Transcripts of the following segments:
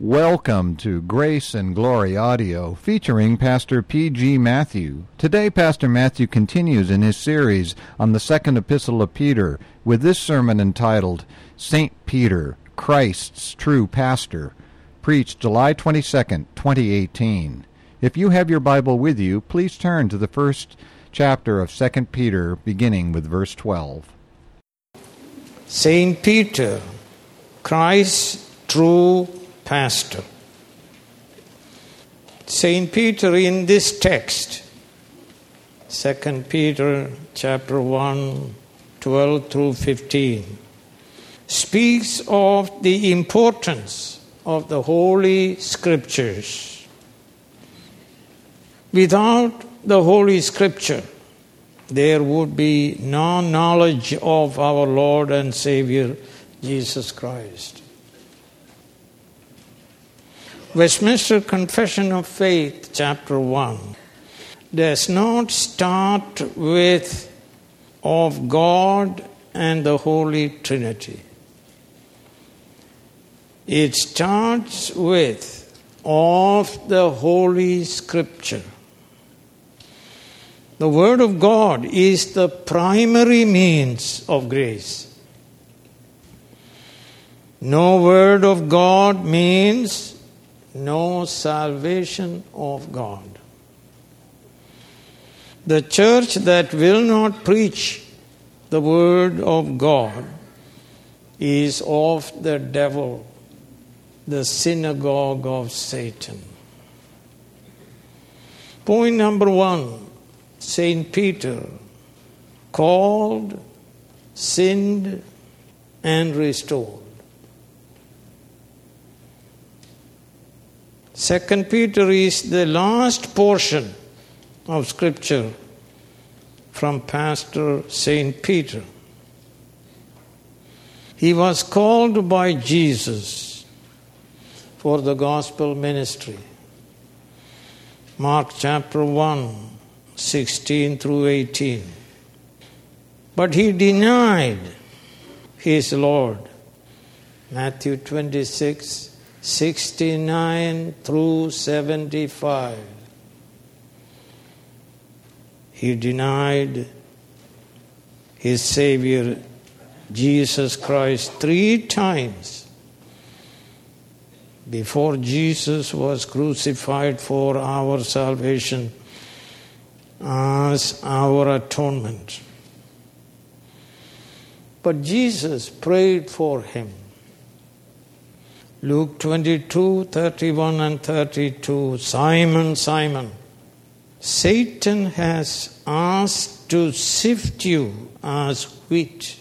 Welcome to Grace and Glory Audio featuring Pastor P.G. Matthew. Today, Pastor Matthew continues in his series on the second epistle of Peter with this sermon entitled St. Peter, Christ's True Pastor, preached July 22, 2018. If you have your Bible with you, please turn to the first chapter of 2 Peter, beginning with verse 12. St. Peter, Christ's true pastor. St. Peter in this text, 2 Peter chapter 1, 12 through 15, speaks of the importance of the Holy Scriptures. Without the Holy Scripture, there would be no knowledge of our Lord and Savior Jesus Christ. Westminster Confession of Faith, chapter 1, does not start with of God and the Holy Trinity. It starts with of the Holy Scripture. The Word of God is the primary means of grace. No Word of God means no salvation of God. The church that will not preach the word of God is of the devil, the synagogue of Satan. Point number one St. Peter called, sinned, and restored. Second Peter is the last portion of scripture from Pastor Saint Peter. He was called by Jesus for the gospel ministry. Mark chapter 1, 16 through 18. But he denied his Lord. Matthew 26, 69 through 75. He denied his Savior Jesus Christ three times before Jesus was crucified for our salvation as our atonement. But Jesus prayed for him. Luke 22, 31 and 32. Simon, Simon, Satan has asked to sift you as wheat,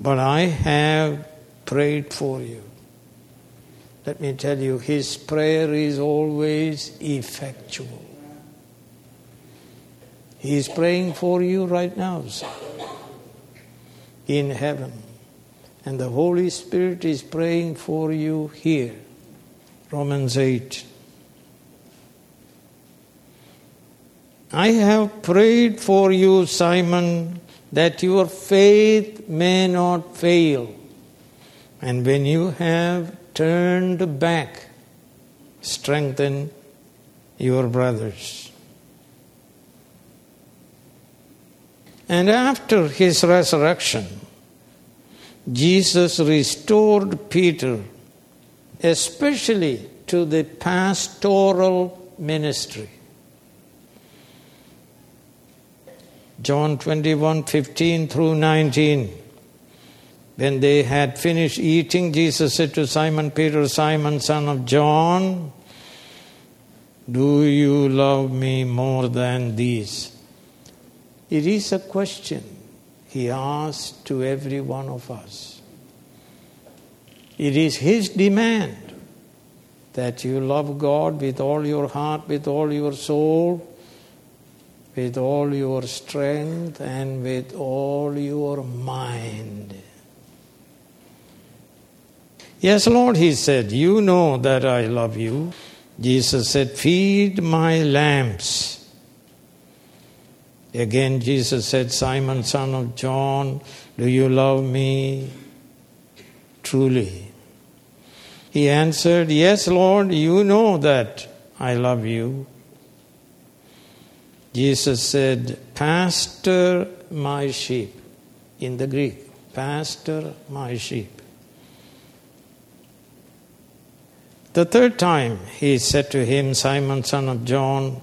but I have prayed for you. Let me tell you, his prayer is always effectual. He is praying for you right now, sir, in heaven. And the Holy Spirit is praying for you here. Romans 8. I have prayed for you, Simon, that your faith may not fail. And when you have turned back, strengthen your brothers. And after his resurrection, Jesus restored Peter, especially to the pastoral ministry. John 21 15 through 19. When they had finished eating, Jesus said to Simon Peter, Simon, son of John, do you love me more than these? It is a question he asks to every one of us. It is His demand that you love God with all your heart, with all your soul, with all your strength, and with all your mind. Yes, Lord, he said, You know that I love you. Jesus said, Feed my lambs. Again, Jesus said, Simon, son of John, do you love me truly? He answered, Yes, Lord, you know that I love you. Jesus said, Pastor my sheep. In the Greek, pastor my sheep. The third time he said to him, Simon, son of John,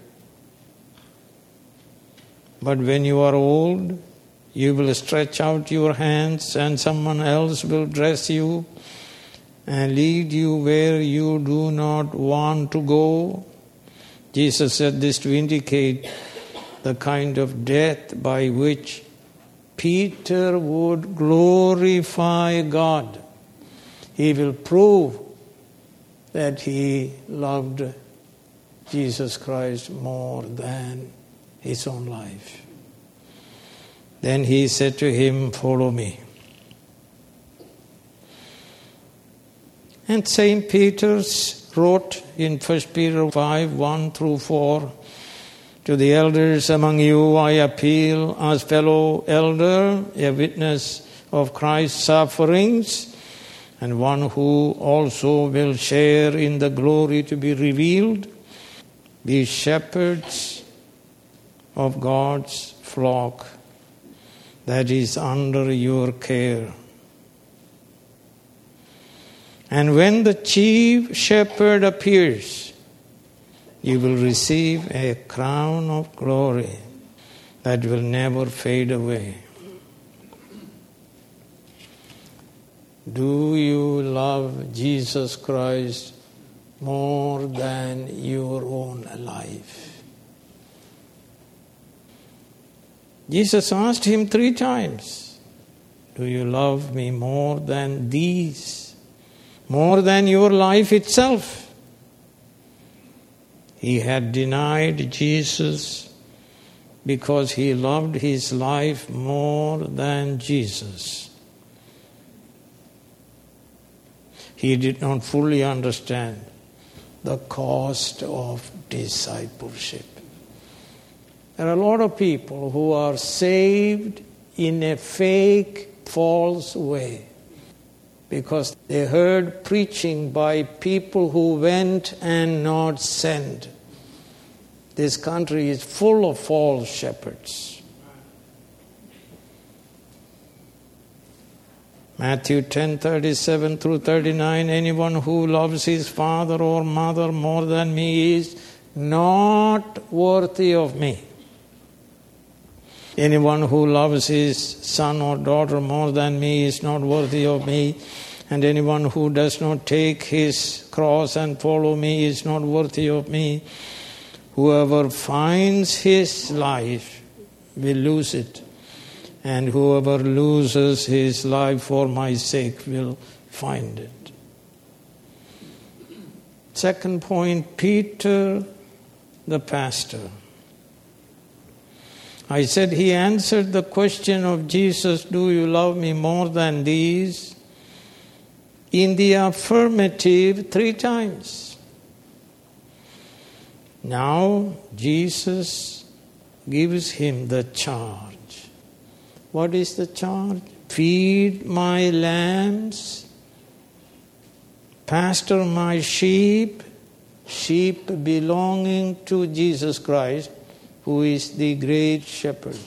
But when you are old, you will stretch out your hands and someone else will dress you and lead you where you do not want to go. Jesus said this to indicate the kind of death by which Peter would glorify God. He will prove that he loved Jesus Christ more than his own life. Then he said to him, Follow me. And St. Peter's wrote in 1 Peter 5 1 through 4 To the elders among you I appeal as fellow elder, a witness of Christ's sufferings and one who also will share in the glory to be revealed. Be shepherds of God's flock that is under your care. And when the chief shepherd appears, you will receive a crown of glory that will never fade away. Do you love Jesus Christ more than your own life? Jesus asked him three times Do you love me more than these? More than your life itself? He had denied Jesus because he loved his life more than Jesus. he did not fully understand the cost of discipleship. There are a lot of people who are saved in a fake, false way because they heard preaching by people who went and not sent. This country is full of false shepherds. Matthew 10:37 through 39 anyone who loves his father or mother more than me is not worthy of me. Anyone who loves his son or daughter more than me is not worthy of me. And anyone who does not take his cross and follow me is not worthy of me. Whoever finds his life will lose it and whoever loses his life for my sake will find it. Second point Peter the pastor. I said he answered the question of Jesus, Do you love me more than these? in the affirmative three times. Now Jesus gives him the charge what is the charge? Feed my lambs, pastor my sheep, sheep belonging to Jesus Christ, who is the great shepherd,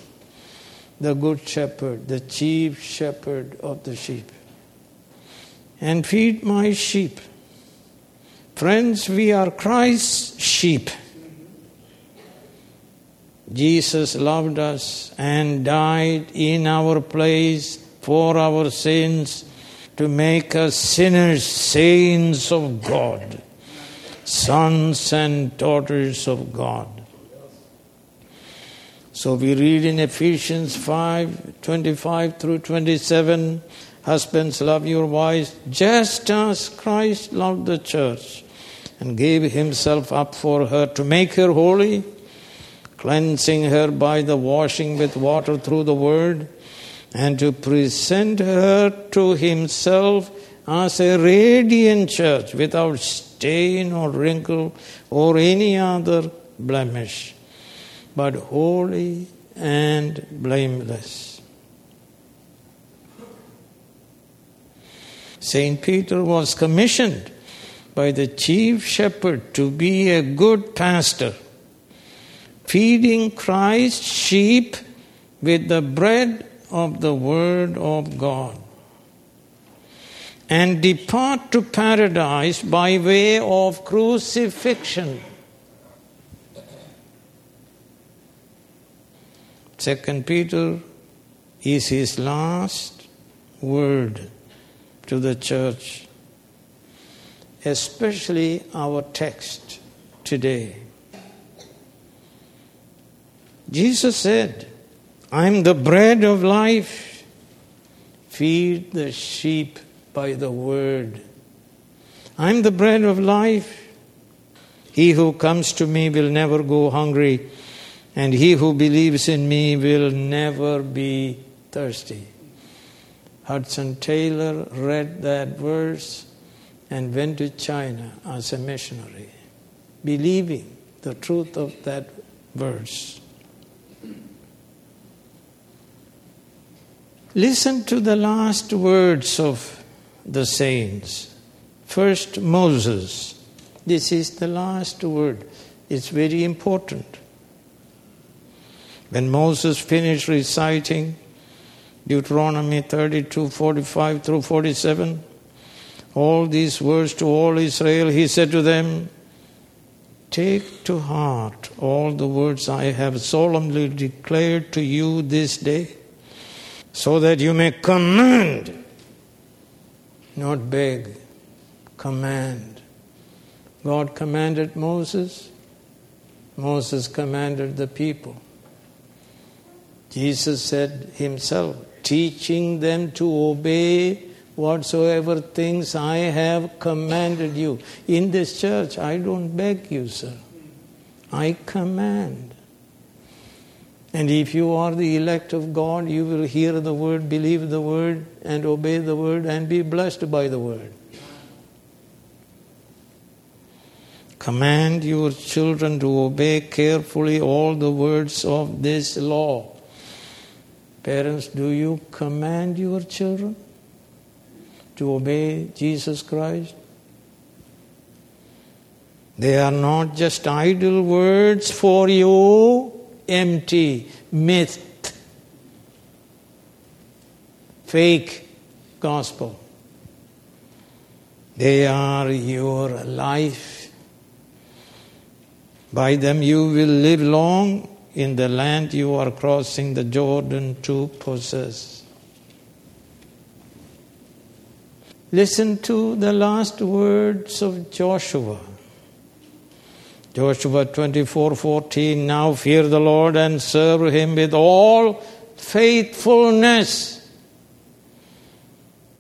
the good shepherd, the chief shepherd of the sheep. And feed my sheep. Friends, we are Christ's sheep. Jesus loved us and died in our place for our sins to make us sinners, saints of God, sons and daughters of God. So we read in Ephesians 5 25 through 27 Husbands, love your wives just as Christ loved the church and gave himself up for her to make her holy, cleansing her by the washing with water through the word, and to present her to himself as a radiant church without stain or wrinkle or any other blemish, but holy and blameless. Saint Peter was commissioned by the chief shepherd to be a good pastor, feeding Christ's sheep with the bread of the Word of God, and depart to paradise by way of crucifixion. Second Peter is his last word to the church, especially our text today. Jesus said, I'm the bread of life. Feed the sheep by the word. I'm the bread of life. He who comes to me will never go hungry, and he who believes in me will never be thirsty. Hudson Taylor read that verse and went to China as a missionary, believing the truth of that verse. Listen to the last words of the saints. First, Moses. This is the last word. It's very important. When Moses finished reciting Deuteronomy 32 45 through 47. All these words to all Israel, he said to them, Take to heart all the words I have solemnly declared to you this day, so that you may command, not beg, command. God commanded Moses, Moses commanded the people. Jesus said himself, teaching them to obey whatsoever things I have commanded you. In this church, I don't beg you, sir. I command. And if you are the elect of God, you will hear the word, believe the word, and obey the word, and be blessed by the word. Command your children to obey carefully all the words of this law Parents, do you command your children to obey Jesus Christ? They are not just idle words for you, empty myth, fake gospel. They are your life. By them you will live long in the land you are crossing the Jordan to possess. Listen to the last words of Joshua. Joshua 24:14 Now fear the Lord and serve him with all faithfulness.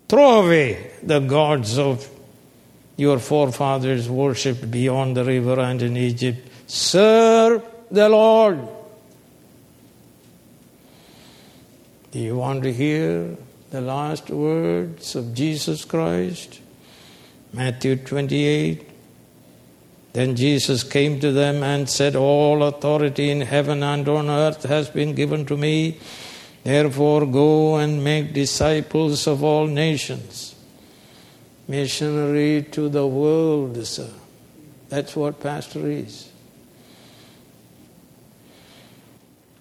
Throw away the gods of your forefathers worshipped beyond the river and in Egypt. Serve the Lord. Do you want to hear the last words of Jesus Christ? Matthew 28. Then Jesus came to them and said, All authority in heaven and on earth has been given to me. Therefore, go and make disciples of all nations. Missionary to the world, sir. That's what pastor is.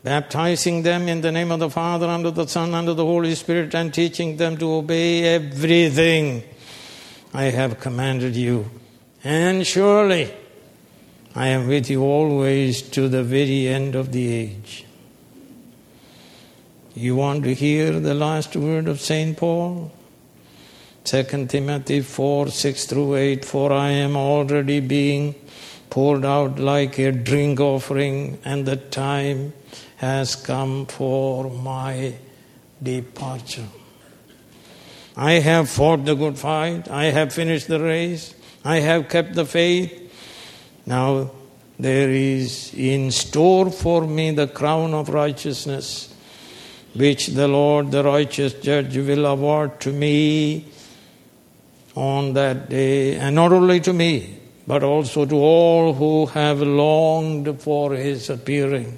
Baptizing them in the name of the Father, and of the Son, and of the Holy Spirit, and teaching them to obey everything I have commanded you. And surely I am with you always to the very end of the age. You want to hear the last word of St. Paul? 2 Timothy 4 6 through 8 For I am already being poured out like a drink offering, and the time has come for my departure. I have fought the good fight. I have finished the race. I have kept the faith. Now there is in store for me the crown of righteousness, which the Lord, the righteous judge, will award to me on that day, and not only to me, but also to all who have longed for his appearing.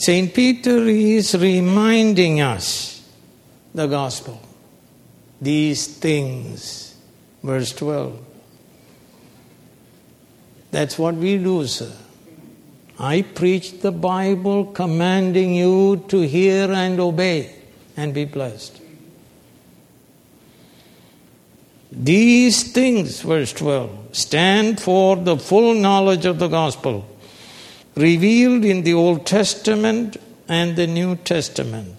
St. Peter is reminding us the gospel, these things. Verse 12. That's what we do, sir. I preach the Bible commanding you to hear and obey and be blessed. These things, verse 12, stand for the full knowledge of the gospel revealed in the Old Testament and the New Testament.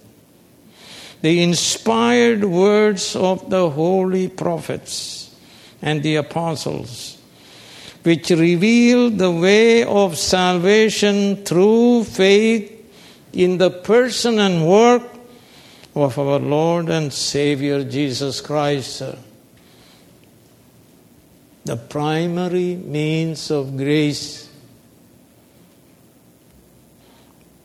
The inspired words of the holy prophets and the apostles, which reveal the way of salvation through faith in the person and work of our Lord and Savior Jesus Christ. The primary means of grace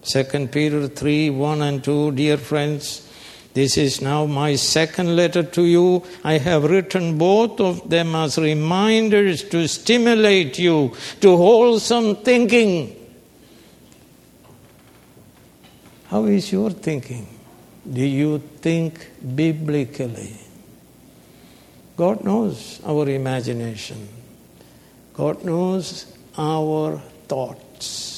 2 Peter 3 1 and 2. Dear friends, this is now my second letter to you. I have written both of them as reminders to stimulate you to wholesome thinking. How is your thinking? Do you think biblically? God knows our imagination. God knows our thoughts.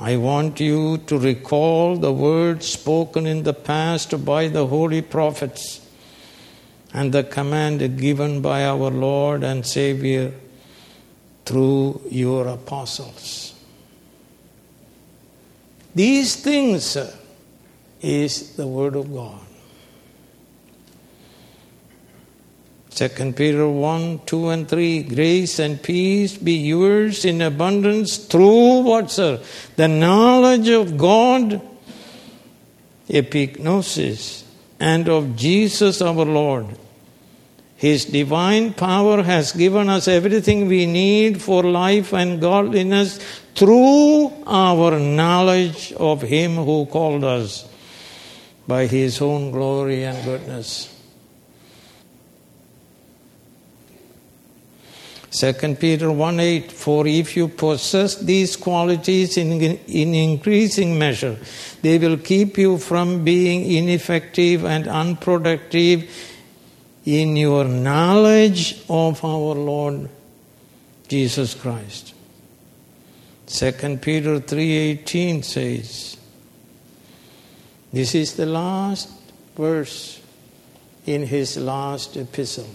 I want you to recall the words spoken in the past by the holy prophets and the command given by our Lord and Savior through your apostles. These things is the Word of God. 2 Peter 1, 2 and 3. Grace and peace be yours in abundance through what, sir? The knowledge of God, epignosis, and of Jesus our Lord. His divine power has given us everything we need for life and godliness through our knowledge of Him who called us by His own glory and goodness. 2 Peter 1 8, for if you possess these qualities in, in increasing measure, they will keep you from being ineffective and unproductive in your knowledge of our Lord Jesus Christ. 2 Peter 3:18 says this is the last verse in his last epistle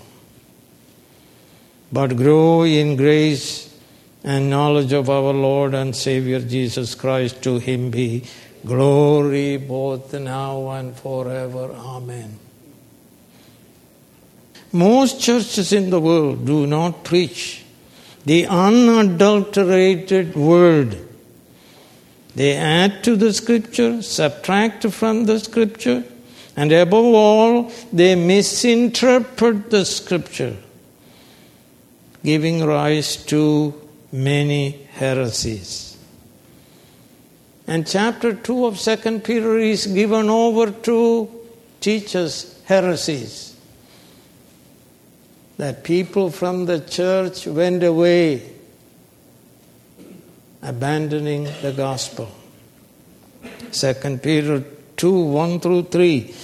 but grow in grace and knowledge of our Lord and Savior Jesus Christ. To him be glory both now and forever. Amen. Most churches in the world do not preach the unadulterated word. They add to the scripture, subtract from the scripture, and above all, they misinterpret the scripture giving rise to many heresies. And chapter 2 of 2 Peter is given over to teachers' heresies. That people from the church went away, abandoning the gospel. 2 Peter 2 1 through 3.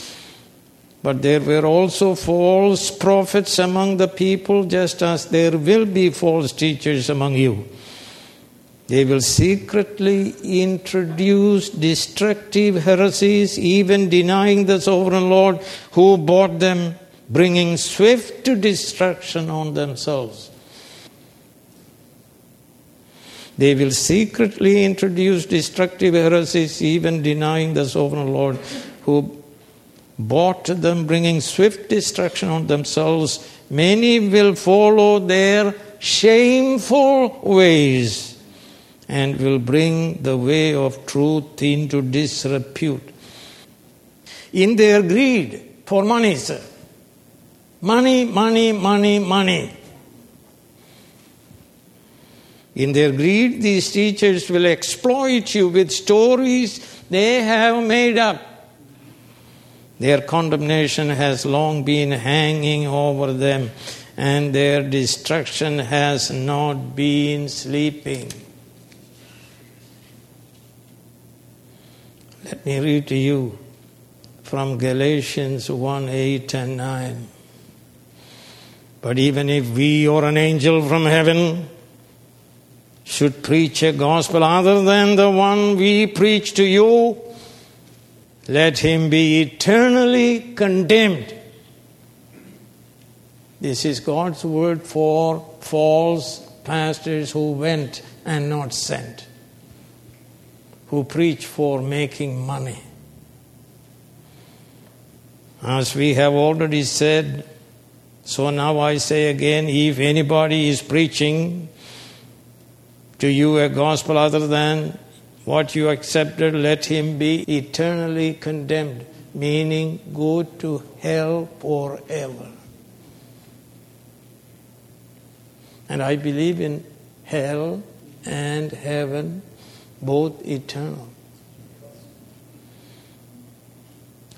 But there were also false prophets among the people, just as there will be false teachers among you. They will secretly introduce destructive heresies, even denying the sovereign Lord who bought them, bringing swift destruction on themselves. They will secretly introduce destructive heresies, even denying the sovereign Lord who bought them, bringing swift destruction on themselves. Many will follow their shameful ways and will bring the way of truth into disrepute. In their greed for money, sir, Money, money, money, money. In their greed, these teachers will exploit you with stories they have made up. Their condemnation has long been hanging over them, and their destruction has not been sleeping. Let me read to you from Galatians 1 8 and 9. But even if we or an angel from heaven should preach a gospel other than the one we preach to you, let him be eternally condemned. This is God's word for false pastors who went and not sent, who preach for making money. As we have already said, so now I say again if anybody is preaching to you a gospel other than what you accepted, let him be eternally condemned, meaning go to hell forever. And I believe in hell and heaven, both eternal.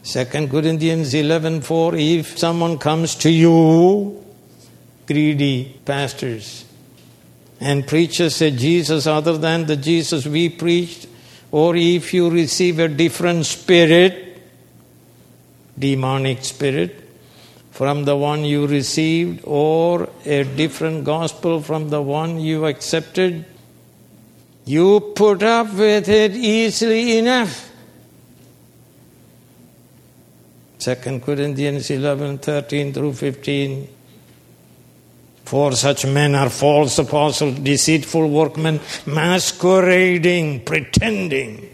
2 Corinthians 11:4 If someone comes to you, greedy pastors, and preaches a Jesus other than the Jesus we preached, or if you receive a different spirit, demonic spirit, from the one you received, or a different gospel from the one you accepted, you put up with it easily enough. 2 Corinthians 11 13 through 15. For such men are false apostles, deceitful workmen, masquerading, pretending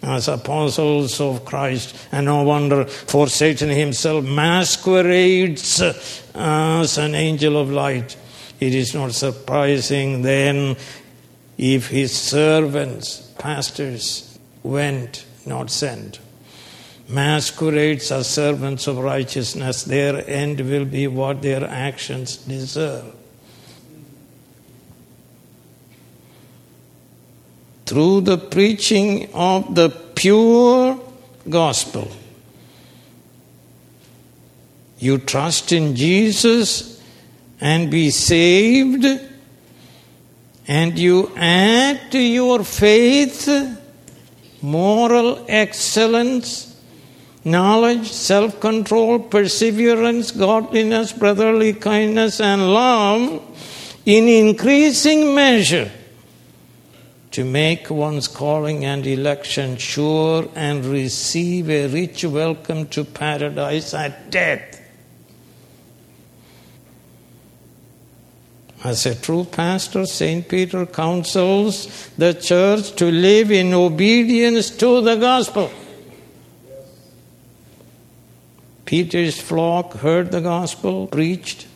as apostles of Christ. And no wonder, for Satan himself masquerades as an angel of light. It is not surprising then if his servants, pastors, went not sent. Masquerades as servants of righteousness, their end will be what their actions deserve. Through the preaching of the pure gospel. You trust in Jesus and be saved, and you add to your faith moral excellence, knowledge, self control, perseverance, godliness, brotherly kindness, and love in increasing measure to make one's calling and election sure and receive a rich welcome to paradise at death. As a true pastor, St. Peter counsels the church to live in obedience to the gospel. Peter's flock heard the gospel preached.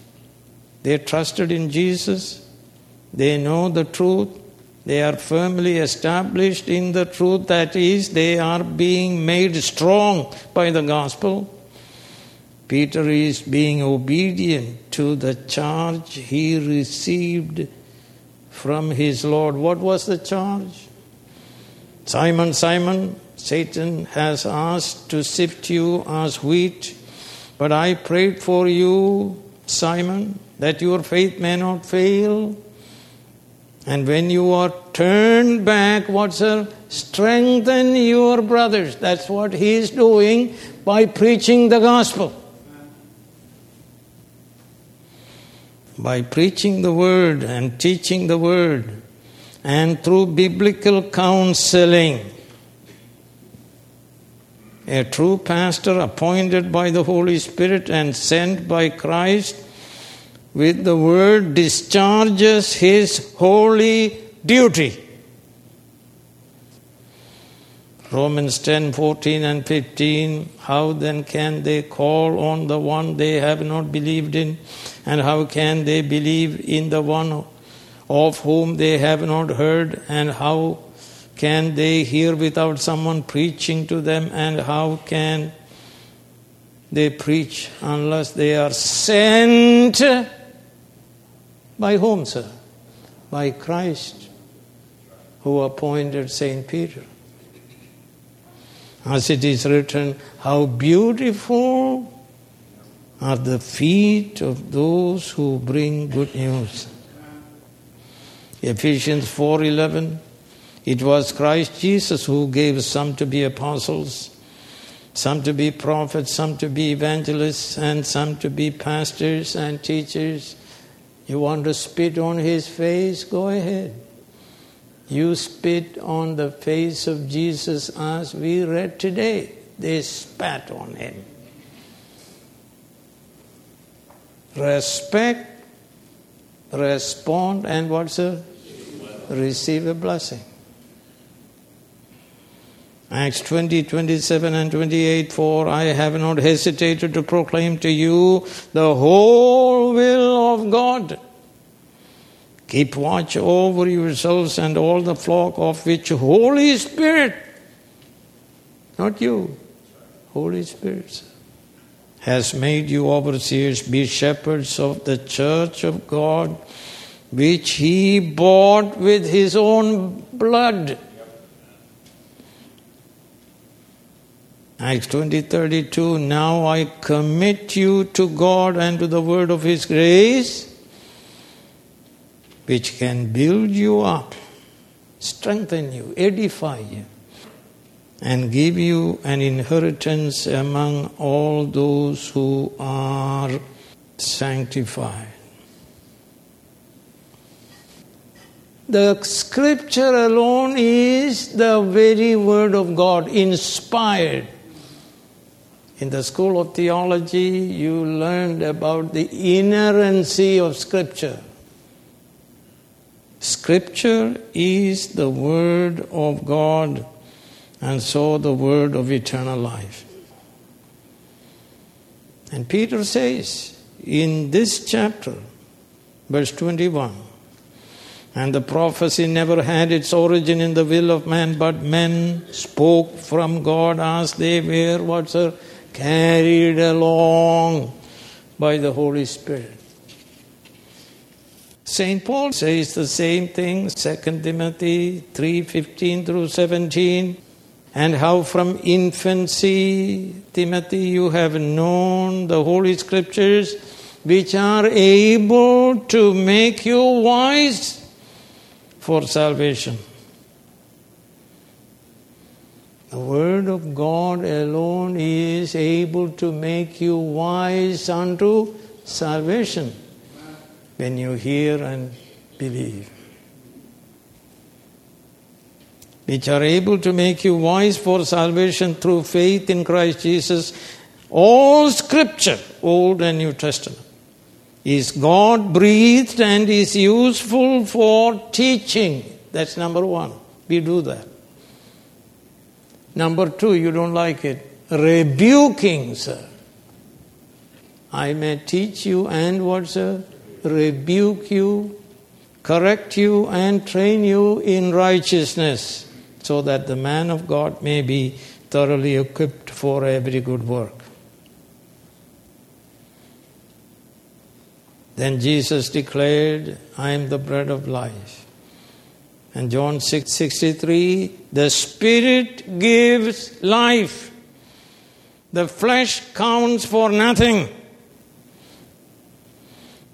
They trusted in Jesus. They know the truth. They are firmly established in the truth, that is, they are being made strong by the gospel. Peter is being obedient to the charge he received from his Lord. What was the charge? Simon, Simon, Satan has asked to sift you as wheat, but I prayed for you, Simon, that your faith may not fail. And when you are turned back, what's? Strengthen your brothers. That's what he is doing by preaching the gospel. By preaching the word and teaching the word and through biblical counseling. A true pastor appointed by the Holy Spirit and sent by Christ with the word discharges his holy duty. Romans 10 14 and 15. How then can they call on the one they have not believed in? And how can they believe in the one of whom they have not heard? And how can they hear without someone preaching to them? And how can they preach unless they are sent by whom, sir? By Christ, who appointed Saint Peter. As it is written, how beautiful are the feet of those who bring good news. Ephesians 4:11 It was Christ Jesus who gave some to be apostles, some to be prophets, some to be evangelists, and some to be pastors and teachers. You want to spit on his face? Go ahead. You spit on the face of Jesus as we read today. They spat on him. Respect, respond, and what's a receive a blessing. Acts 20, 27 and 28 For I have not hesitated to proclaim to you the whole will of God. Keep watch over yourselves and all the flock of which Holy Spirit, not you, Holy Spirit, has made you overseers, be shepherds of the church of God, which he bought with his own blood. Acts 20 32 Now I commit you to God and to the word of His grace, which can build you up, strengthen you, edify you, and give you an inheritance among all those who are sanctified. The scripture alone is the very word of God, inspired. In the school of theology, you learned about the inerrancy of Scripture. Scripture is the Word of God, and so the Word of eternal life. And Peter says in this chapter, verse 21, and the prophecy never had its origin in the will of man, but men spoke from God as they were, what's her? Carried along by the Holy Spirit. St. Paul says the same thing, 2 Timothy 3:15 through 17, and how from infancy, Timothy, you have known the Holy Scriptures, which are able to make you wise for salvation. The Word of God alone is able to make you wise unto salvation when you hear and believe. Which are able to make you wise for salvation through faith in Christ Jesus. All Scripture, Old and New Testament, is God breathed and is useful for teaching. That's number one. We do that. Number two, you don't like it. Rebuking, sir. I may teach you and what, sir? Rebuke you, correct you, and train you in righteousness, so that the man of God may be thoroughly equipped for every good work. Then Jesus declared, I am the bread of life. And John 6 63, the Spirit gives life. The flesh counts for nothing.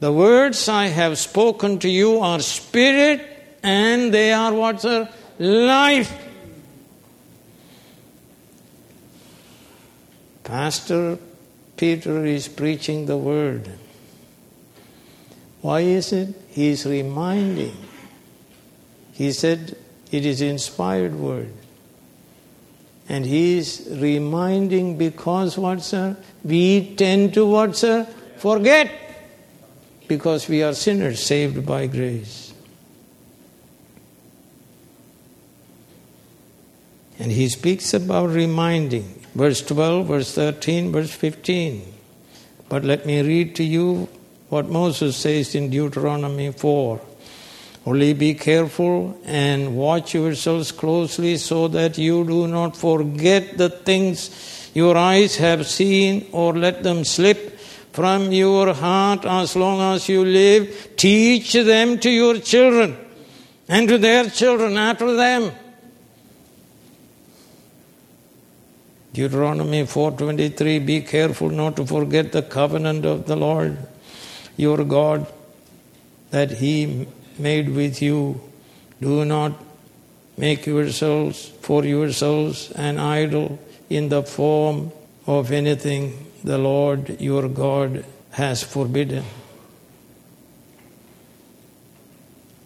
The words I have spoken to you are spirit and they are what, sir? Life. Pastor Peter is preaching the word. Why is it? He is reminding he said it is inspired word. And he is reminding because what, sir? We tend to what, sir? Forget. Because we are sinners saved by grace. And he speaks about reminding. Verse 12, verse 13, verse 15. But let me read to you what Moses says in Deuteronomy 4. Only be careful and watch yourselves closely so that you do not forget the things your eyes have seen, or let them slip from your heart as long as you live. Teach them to your children and to their children after them. Deuteronomy 4:23 Be careful not to forget the covenant of the Lord your God that he made with you. Do not make yourselves for yourselves an idol in the form of anything the Lord your God has forbidden.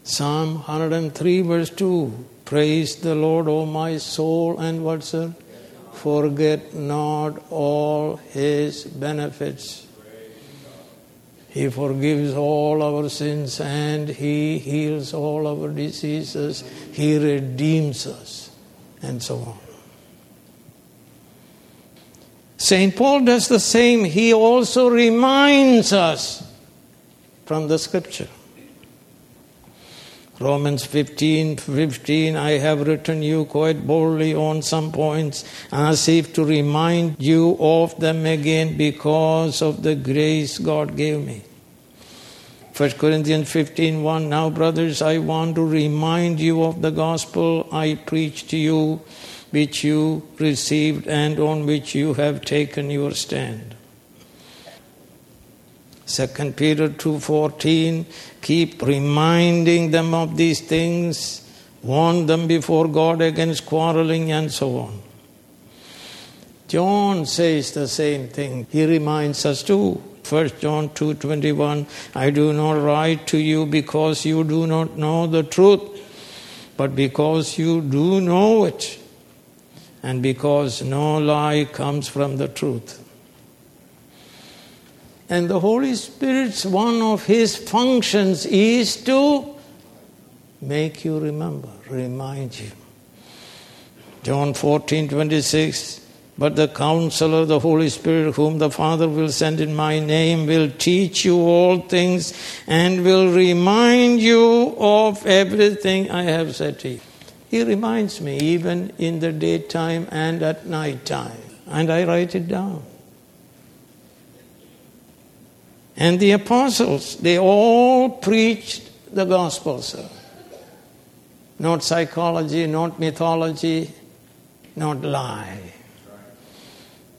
Psalm 103, verse 2 Praise the Lord, O my soul, and what's it? Forget not all his benefits. He forgives all our sins and He heals all our diseases. He redeems us, and so on. St. Paul does the same. He also reminds us from the scripture. Romans 15 15, I have written you quite boldly on some points as if to remind you of them again because of the grace God gave me. 1 Corinthians 15 1, now, brothers, I want to remind you of the gospel I preached to you which you received and on which you have taken your stand. 2 Peter 2:14 keep reminding them of these things warn them before God against quarreling and so on. John says the same thing. He reminds us too. 1 John 2:21 I do not write to you because you do not know the truth but because you do know it and because no lie comes from the truth. And the Holy Spirit's one of his functions is to make you remember, remind you. John 14 26. But the counselor, the Holy Spirit, whom the Father will send in my name, will teach you all things and will remind you of everything I have said to you. He reminds me even in the daytime and at night time, and I write it down. And the apostles, they all preached the gospel, sir. Not psychology, not mythology, not lie.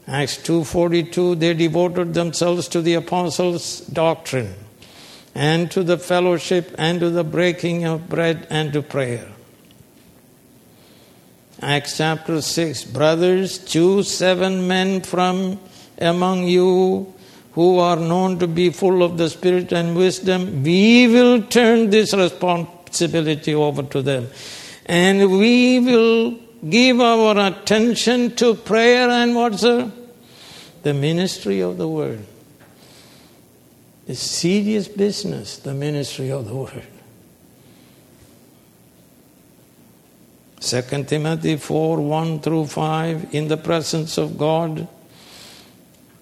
Acts 2:42 they devoted themselves to the apostles' doctrine and to the fellowship and to the breaking of bread and to prayer. Acts chapter 6 Brothers, choose seven men from among you who are known to be full of the Spirit and wisdom. We will turn this responsibility over to them. And we will give our attention to prayer and what's the, the ministry of the word. It's serious business, the ministry of the word. 2 Timothy 4 1 through 5, in the presence of God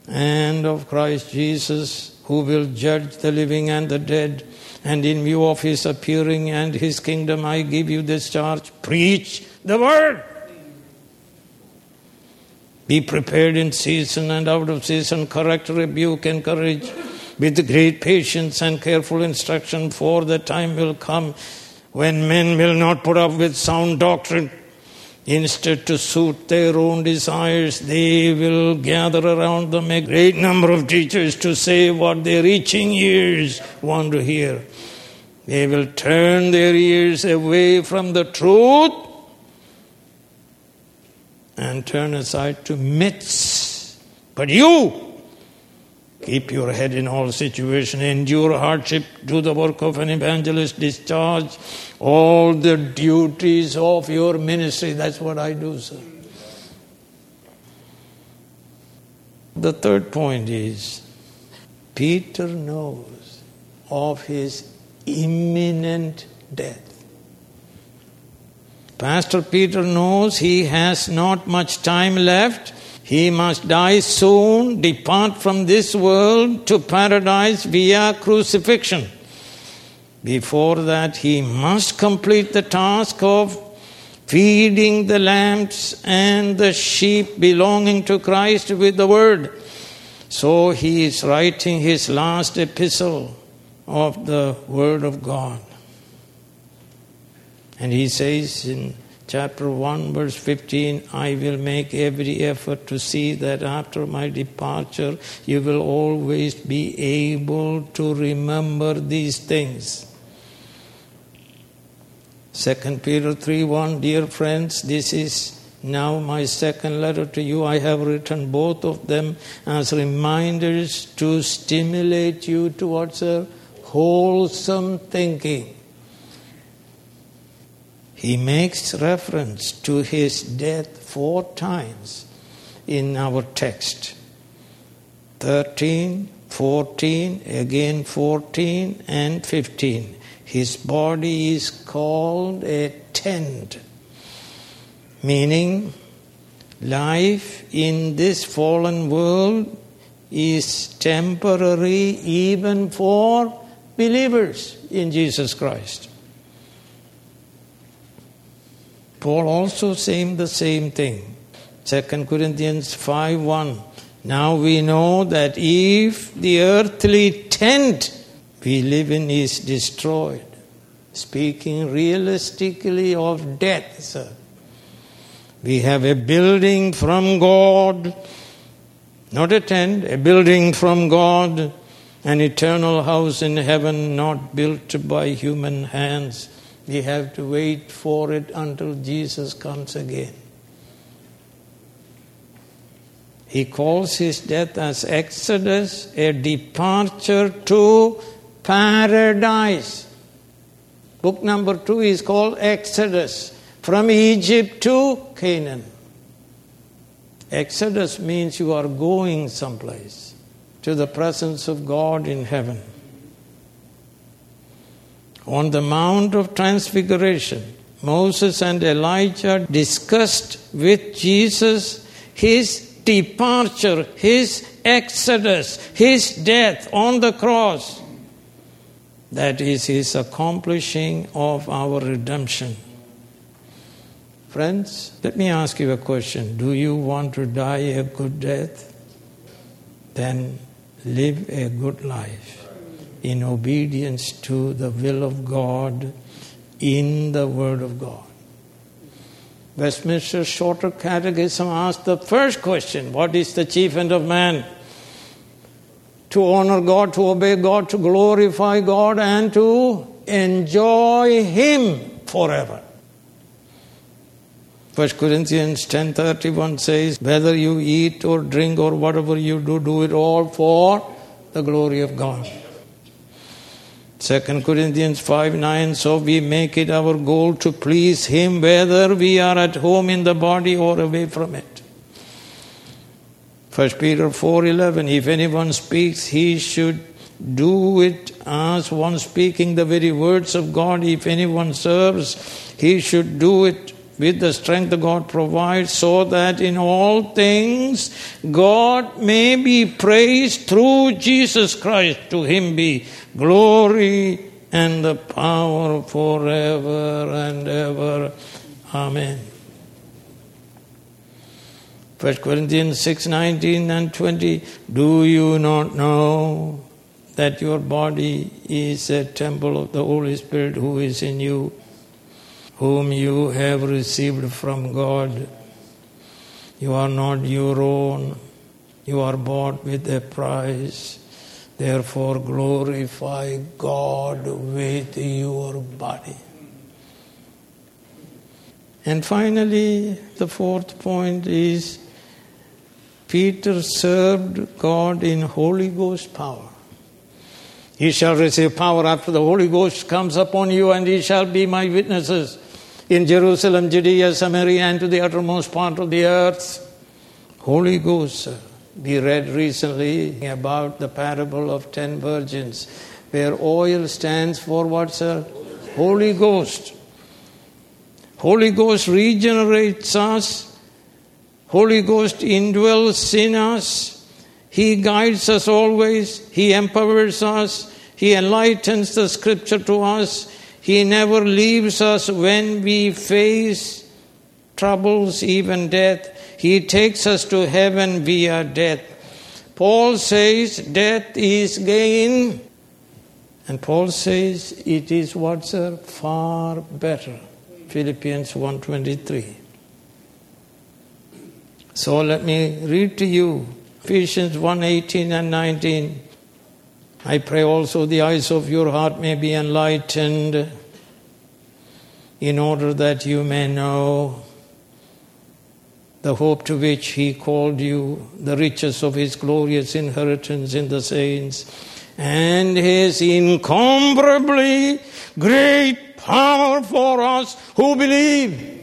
and of Christ Jesus, who will judge the living and the dead, and in view of his appearing and his kingdom, I give you this charge preach the word. Be prepared in season and out of season, correct, rebuke, and encourage with great patience and careful instruction, for the time will come when men will not put up with sound doctrine. Instead, to suit their own desires, they will gather around them a great number of teachers to say what their itching ears want to hear. They will turn their ears away from the truth and turn aside to myths. But you, Keep your head in all situations, endure hardship, do the work of an evangelist, discharge all the duties of your ministry. That's what I do, sir. The third point is Peter knows of his imminent death. Pastor Peter knows he has not much time left he must die soon, depart from this world to paradise via crucifixion. Before that, he must complete the task of feeding the lambs and the sheep belonging to Christ with the word. So he is writing his last epistle of the word of God. And he says in chapter 1, verse 15 I will make every effort to see that after my departure you will always be able to remember these things. 2 Peter 3 1 Dear friends, this is now my second letter to you. I have written both of them as reminders to stimulate you towards a wholesome thinking he makes reference to his death four times in our text 13, 14, again 14, and 15. His body is called a tent, meaning life in this fallen world is temporary even for believers in Jesus Christ. Paul also saying the same thing. 2 Corinthians 5 1. Now we know that if the earthly tent we live in is destroyed, speaking realistically of death, sir, we have a building from God, not a tent, a building from God, an eternal house in heaven not built by human hands we have to wait for it until Jesus comes again. He calls his death as Exodus, a departure to paradise. Book number two is called Exodus, from Egypt to Canaan. Exodus means you are going someplace to the presence of God in heaven on the Mount of Transfiguration, Moses and Elijah discussed with Jesus his departure, his exodus, his death on the cross. That is his accomplishing of our redemption. Friends, let me ask you a question. Do you want to die a good death? Then live a good life in obedience to the will of God in the Word of God. Westminster Shorter Catechism asks the first question What is the chief end of man? To honor God, to obey God, to glorify God, and to enjoy Him forever. 1 Corinthians 10:31 says whether you eat or drink or whatever you do do it all for the glory of God. 2 Corinthians 5 9, so we make it our goal to please Him whether we are at home in the body or away from it. 1 Peter 4:11 if anyone speaks, he should do it as one speaking the very words of God. If anyone serves, he should do it with the strength God provides, so that in all things God may be praised through Jesus Christ. To Him be glory and the power forever and ever. Amen. 1 Corinthians 6 19 and 20. Do you not know that your body is a temple of the Holy Spirit who is in you? whom you have received from God. You are not your own, you are bought with a price. Therefore, glorify God with your body. And finally, the fourth point is Peter served God in Holy Ghost power. He shall receive power after the Holy Ghost comes upon you, and he shall be my witnesses in Jerusalem, Judea, Samaria, and to the uttermost part of the earth. Holy Ghost. We read recently about the parable of ten virgins, where oil stands for what, sir? Holy Ghost. Holy Ghost regenerates us. Holy Ghost indwells in us. He guides us always. He empowers us. He enlightens the scripture to us. He never leaves us when we face troubles, even death. He takes us to heaven via death. Paul says death is gain. And Paul says it is what, sir? Uh, far better. Philippians 1.23. So let me read to you Ephesians 1.18 and 19. I pray also the eyes of your heart may be enlightened in order that you may know the hope to which he called you, the riches of his glorious inheritance in the saints, and his incomparably great power for us who believe.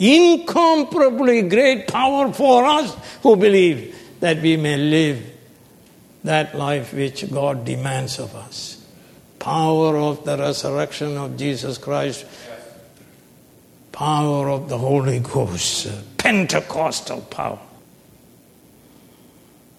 Incomparably great power for us who believe that we may live that life which God demands of us. Power of the resurrection of Jesus Christ, power of the Holy Ghost, Pentecostal power.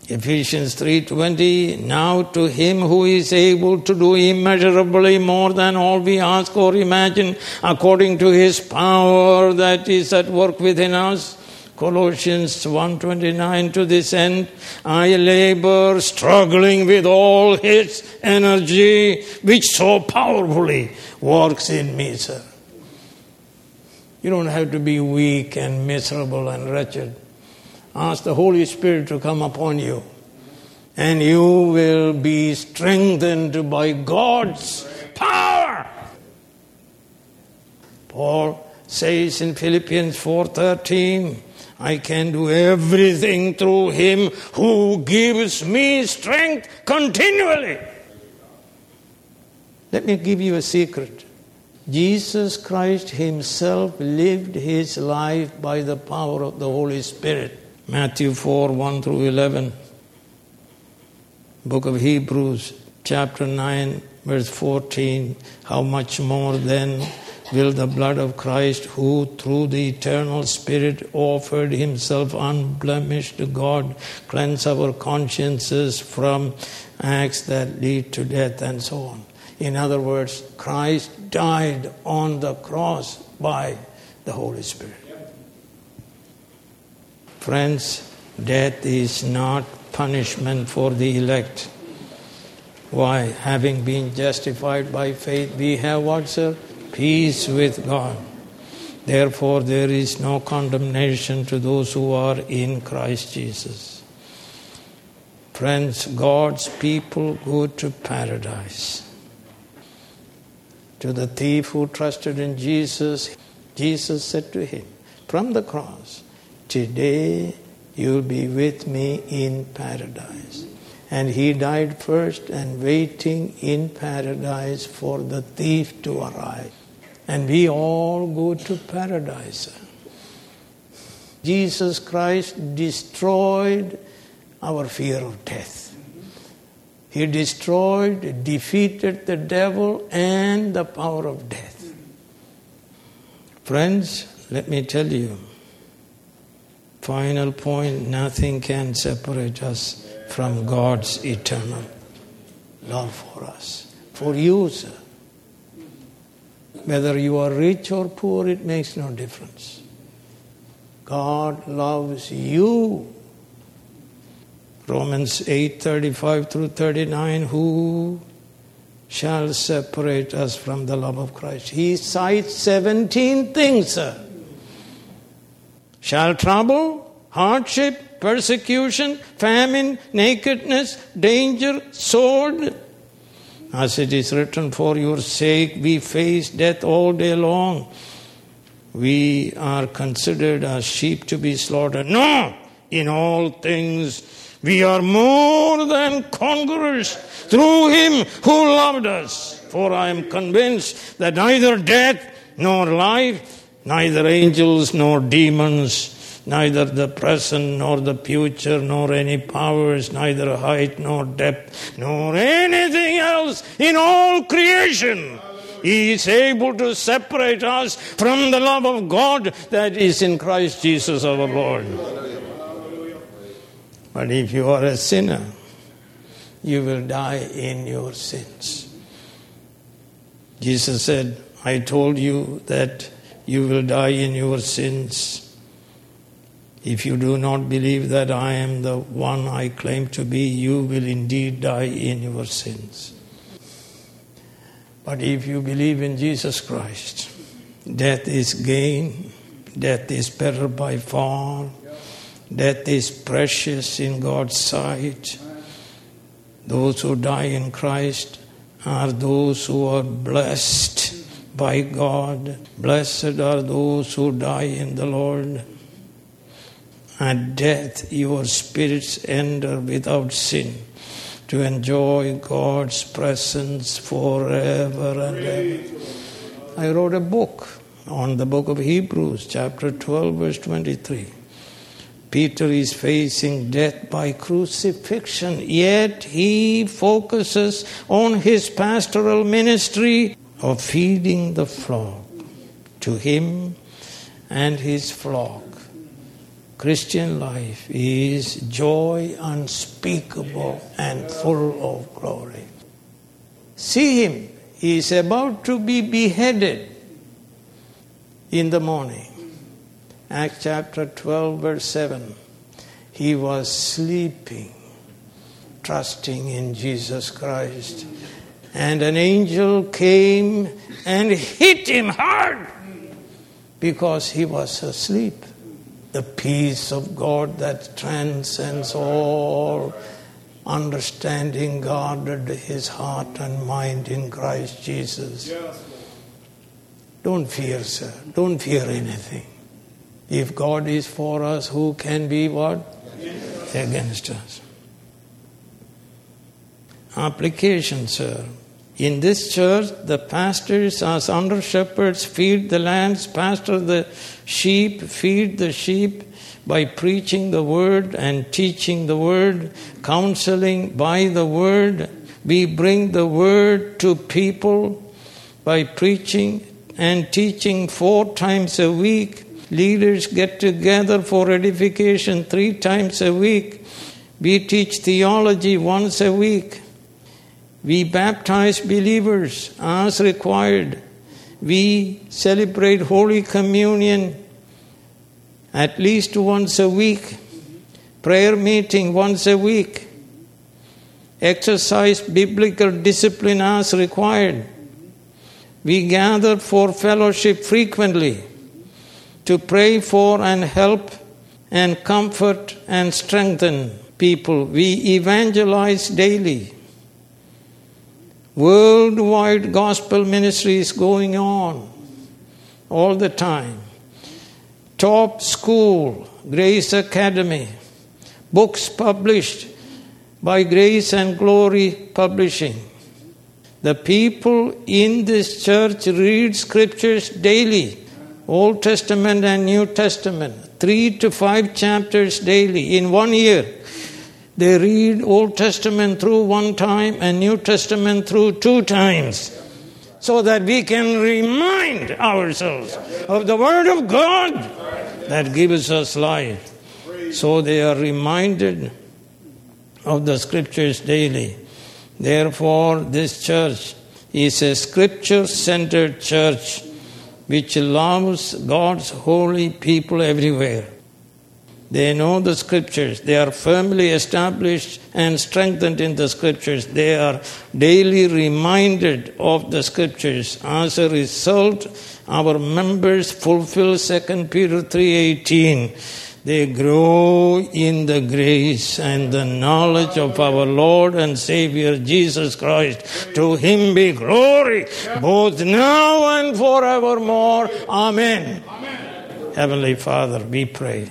Ephesians 3:20 Now to him who is able to do immeasurably more than all we ask or imagine according to his power that is at work within us. Colossians 1:29 to this end I labor struggling with all his energy which so powerfully works in me sir. You don't have to be weak and miserable and wretched ask the holy spirit to come upon you and you will be strengthened by God's power Paul says in Philippians 4:13 I can do everything through Him who gives me strength continually. Let me give you a secret. Jesus Christ Himself lived His life by the power of the Holy Spirit. Matthew 4 1 through 11. Book of Hebrews, chapter 9, verse 14. How much more then will the blood of Christ, who through the eternal Spirit offered himself unblemished to God, cleanse our consciences from acts that lead to death and so on. In other words, Christ died on the cross by the Holy Spirit. Friends, death is not punishment for the elect. Why? Having been justified by faith, we have what, sir? peace with God. Therefore, there is no condemnation to those who are in Christ Jesus. Friends, God's people go to paradise. To the thief who trusted in Jesus, Jesus said to him from the cross, Today you'll be with me in paradise. And he died first and waiting in paradise for the thief to arrive and we all go to paradise. Jesus Christ destroyed our fear of death. He destroyed, defeated the devil and the power of death. Friends, let me tell you, final point nothing can separate us from God's eternal love for us. For you, sir. Whether you are rich or poor, it makes no difference. God loves you. Romans 8 35 through 39 Who shall separate us from the love of Christ? He cites 17 things, sir. Shall trouble, hardship, persecution, famine, nakedness, danger, sword, as it is written, For your sake we face death all day long. We are considered as sheep to be slaughtered. No! In all things we are more than conquerors through him who loved us. For I am convinced that neither death nor life, neither angels nor demons, neither the present nor the future, nor any powers, neither height nor depth, nor anything else in all creation. He is able to separate us from the love of God that is in Christ Jesus our Lord. But if you are a sinner, you will die in your sins. Jesus said, I told you that you will die in your sins. If you do not believe that I am the one I claim to be, you will indeed die in your sins. But if you believe in Jesus Christ, death is gain, death is better by far, death is precious in God's sight. Those who die in Christ are those who are blessed by God. Blessed are those who die in the Lord. At death, your spirits enter without sin to enjoy God's presence forever and ever. I wrote a book on the book of Hebrews, chapter 12, verse 23. Peter is facing death by crucifixion, yet he focuses on his pastoral ministry of feeding the flock to him and his flock Christian life is joy unspeakable and full of glory. See him, he is about to be beheaded in the morning. Acts chapter 12, verse 7. He was sleeping, trusting in Jesus Christ. And an angel came and hit him hard because he was asleep the peace of God that transcends all understanding guarded his heart and mind in Christ Jesus. Don't fear, sir. Don't fear anything. If God is for us, who can be what? Against us. Application, sir. In this church, the pastors, as under shepherds, feed the lambs, pastor the sheep, feed the sheep by preaching the word and teaching the word, counseling by the word. We bring the word to people by preaching and teaching four times a week. Leaders get together for edification three times a week. We teach theology once a week. We baptize believers as required. We celebrate Holy Communion at least once a week, prayer meeting once a week, exercise biblical discipline as required. We gather for fellowship frequently to pray for and help and comfort and strengthen people. We evangelize daily. Worldwide gospel ministry is going on all the time. Top school, Grace Academy, books published by Grace and Glory Publishing. The people in this church read scriptures daily, Old Testament and New Testament, three to five chapters daily in one year. They read Old Testament through one time and New Testament through two times so that we can remind ourselves of the Word of God that gives us life. So they are reminded of the Scriptures daily. Therefore, this church is a Scripture centered church which loves God's holy people everywhere. They know the scriptures. They are firmly established and strengthened in the scriptures. They are daily reminded of the scriptures. As a result, our members fulfill 2 Peter 3:18. They grow in the grace and the knowledge of our Lord and Savior Jesus Christ. To him be glory both now and forevermore. Amen. Amen. Heavenly Father, we pray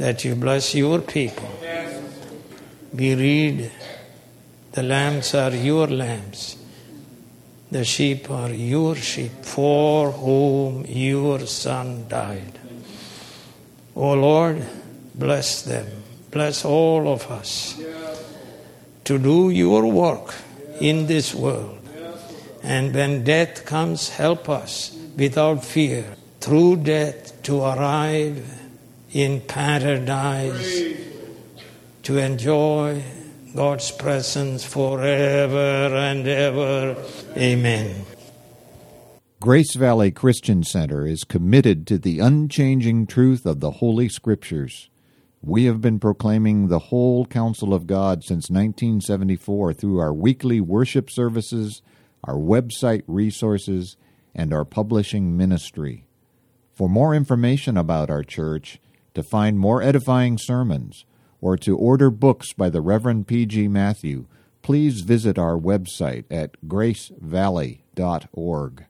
that you bless your people. We read, the lambs are your lambs, the sheep are your sheep, for whom your son died. O oh Lord, bless them, bless all of us to do your work in this world. And when death comes, help us without fear through death to arrive in paradise to enjoy God's presence forever and ever. Amen. Grace Valley Christian Center is committed to the unchanging truth of the Holy Scriptures. We have been proclaiming the whole counsel of God since 1974 through our weekly worship services, our website resources, and our publishing ministry. For more information about our church, to find more edifying sermons, or to order books by the Reverend P.G. Matthew, please visit our website at gracevalley.org.